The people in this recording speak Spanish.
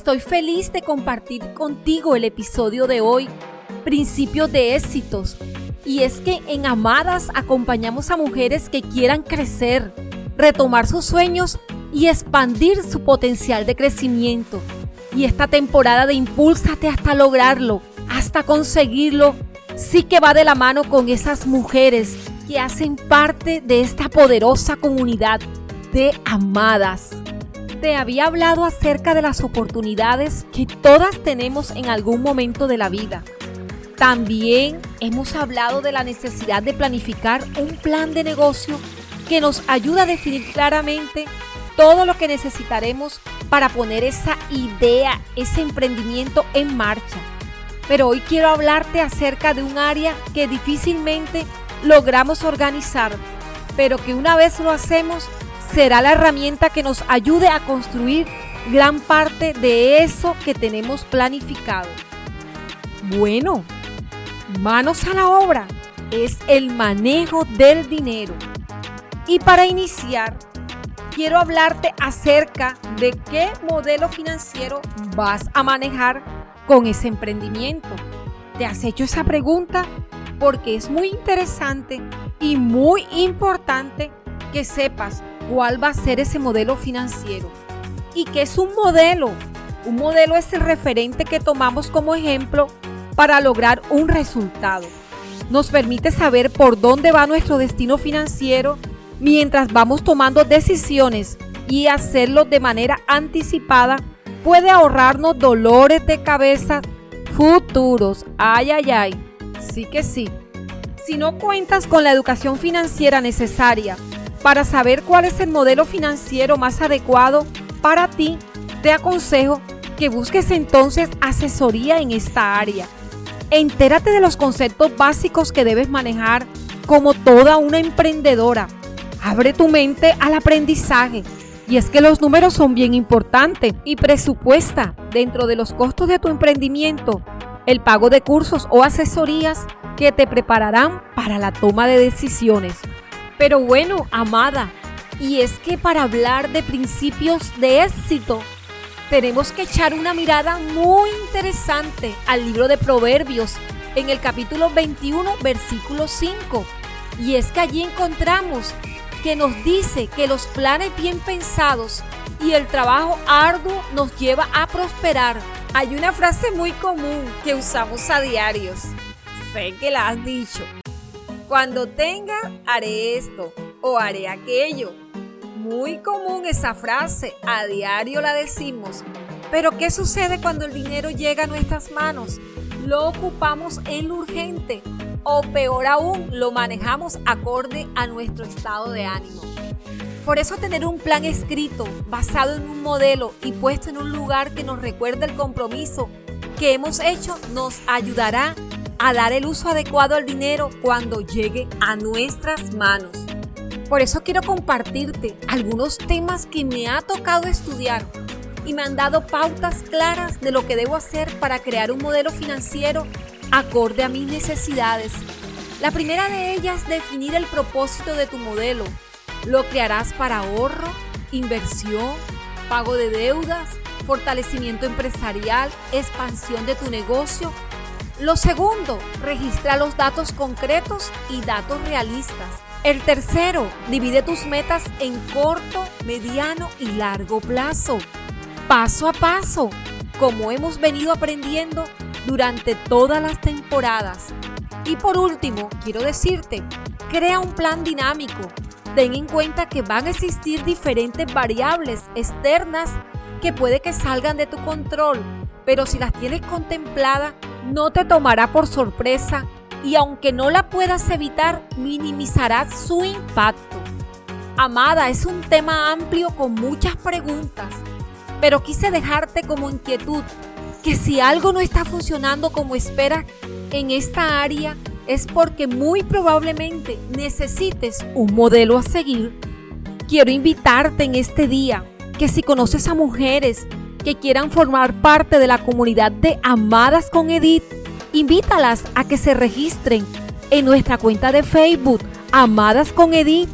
Estoy feliz de compartir contigo el episodio de hoy, Principios de éxitos. Y es que en Amadas acompañamos a mujeres que quieran crecer, retomar sus sueños y expandir su potencial de crecimiento. Y esta temporada de Impúlsate hasta lograrlo, hasta conseguirlo, sí que va de la mano con esas mujeres que hacen parte de esta poderosa comunidad de amadas. Te había hablado acerca de las oportunidades que todas tenemos en algún momento de la vida. También hemos hablado de la necesidad de planificar un plan de negocio que nos ayuda a definir claramente todo lo que necesitaremos para poner esa idea, ese emprendimiento en marcha. Pero hoy quiero hablarte acerca de un área que difícilmente logramos organizar, pero que una vez lo hacemos será la herramienta que nos ayude a construir gran parte de eso que tenemos planificado. Bueno, manos a la obra es el manejo del dinero. Y para iniciar, quiero hablarte acerca de qué modelo financiero vas a manejar con ese emprendimiento. ¿Te has hecho esa pregunta? Porque es muy interesante y muy importante que sepas cuál va a ser ese modelo financiero. ¿Y qué es un modelo? Un modelo es el referente que tomamos como ejemplo para lograr un resultado. Nos permite saber por dónde va nuestro destino financiero mientras vamos tomando decisiones y hacerlo de manera anticipada puede ahorrarnos dolores de cabeza futuros. Ay, ay, ay. Sí que sí. Si no cuentas con la educación financiera necesaria para saber cuál es el modelo financiero más adecuado para ti, te aconsejo que busques entonces asesoría en esta área. Entérate de los conceptos básicos que debes manejar como toda una emprendedora. Abre tu mente al aprendizaje. Y es que los números son bien importantes y presupuesta dentro de los costos de tu emprendimiento el pago de cursos o asesorías que te prepararán para la toma de decisiones. Pero bueno, amada, y es que para hablar de principios de éxito, tenemos que echar una mirada muy interesante al libro de Proverbios en el capítulo 21, versículo 5. Y es que allí encontramos que nos dice que los planes bien pensados y el trabajo arduo nos lleva a prosperar. Hay una frase muy común que usamos a diarios. Sé que la has dicho. Cuando tenga, haré esto o haré aquello. Muy común esa frase, a diario la decimos. Pero ¿qué sucede cuando el dinero llega a nuestras manos? Lo ocupamos en lo urgente o peor aún, lo manejamos acorde a nuestro estado de ánimo. Por eso tener un plan escrito, basado en un modelo y puesto en un lugar que nos recuerde el compromiso que hemos hecho, nos ayudará a dar el uso adecuado al dinero cuando llegue a nuestras manos. Por eso quiero compartirte algunos temas que me ha tocado estudiar y me han dado pautas claras de lo que debo hacer para crear un modelo financiero acorde a mis necesidades. La primera de ellas es definir el propósito de tu modelo. Lo crearás para ahorro, inversión, pago de deudas, fortalecimiento empresarial, expansión de tu negocio lo segundo, registra los datos concretos y datos realistas. El tercero, divide tus metas en corto, mediano y largo plazo. Paso a paso, como hemos venido aprendiendo durante todas las temporadas. Y por último, quiero decirte, crea un plan dinámico. Ten en cuenta que van a existir diferentes variables externas que puede que salgan de tu control, pero si las tienes contempladas, no te tomará por sorpresa y aunque no la puedas evitar, minimizarás su impacto. Amada, es un tema amplio con muchas preguntas, pero quise dejarte como inquietud que si algo no está funcionando como esperas en esta área, es porque muy probablemente necesites un modelo a seguir. Quiero invitarte en este día que si conoces a mujeres que quieran formar parte de la comunidad de Amadas con Edith, invítalas a que se registren en nuestra cuenta de Facebook Amadas con Edith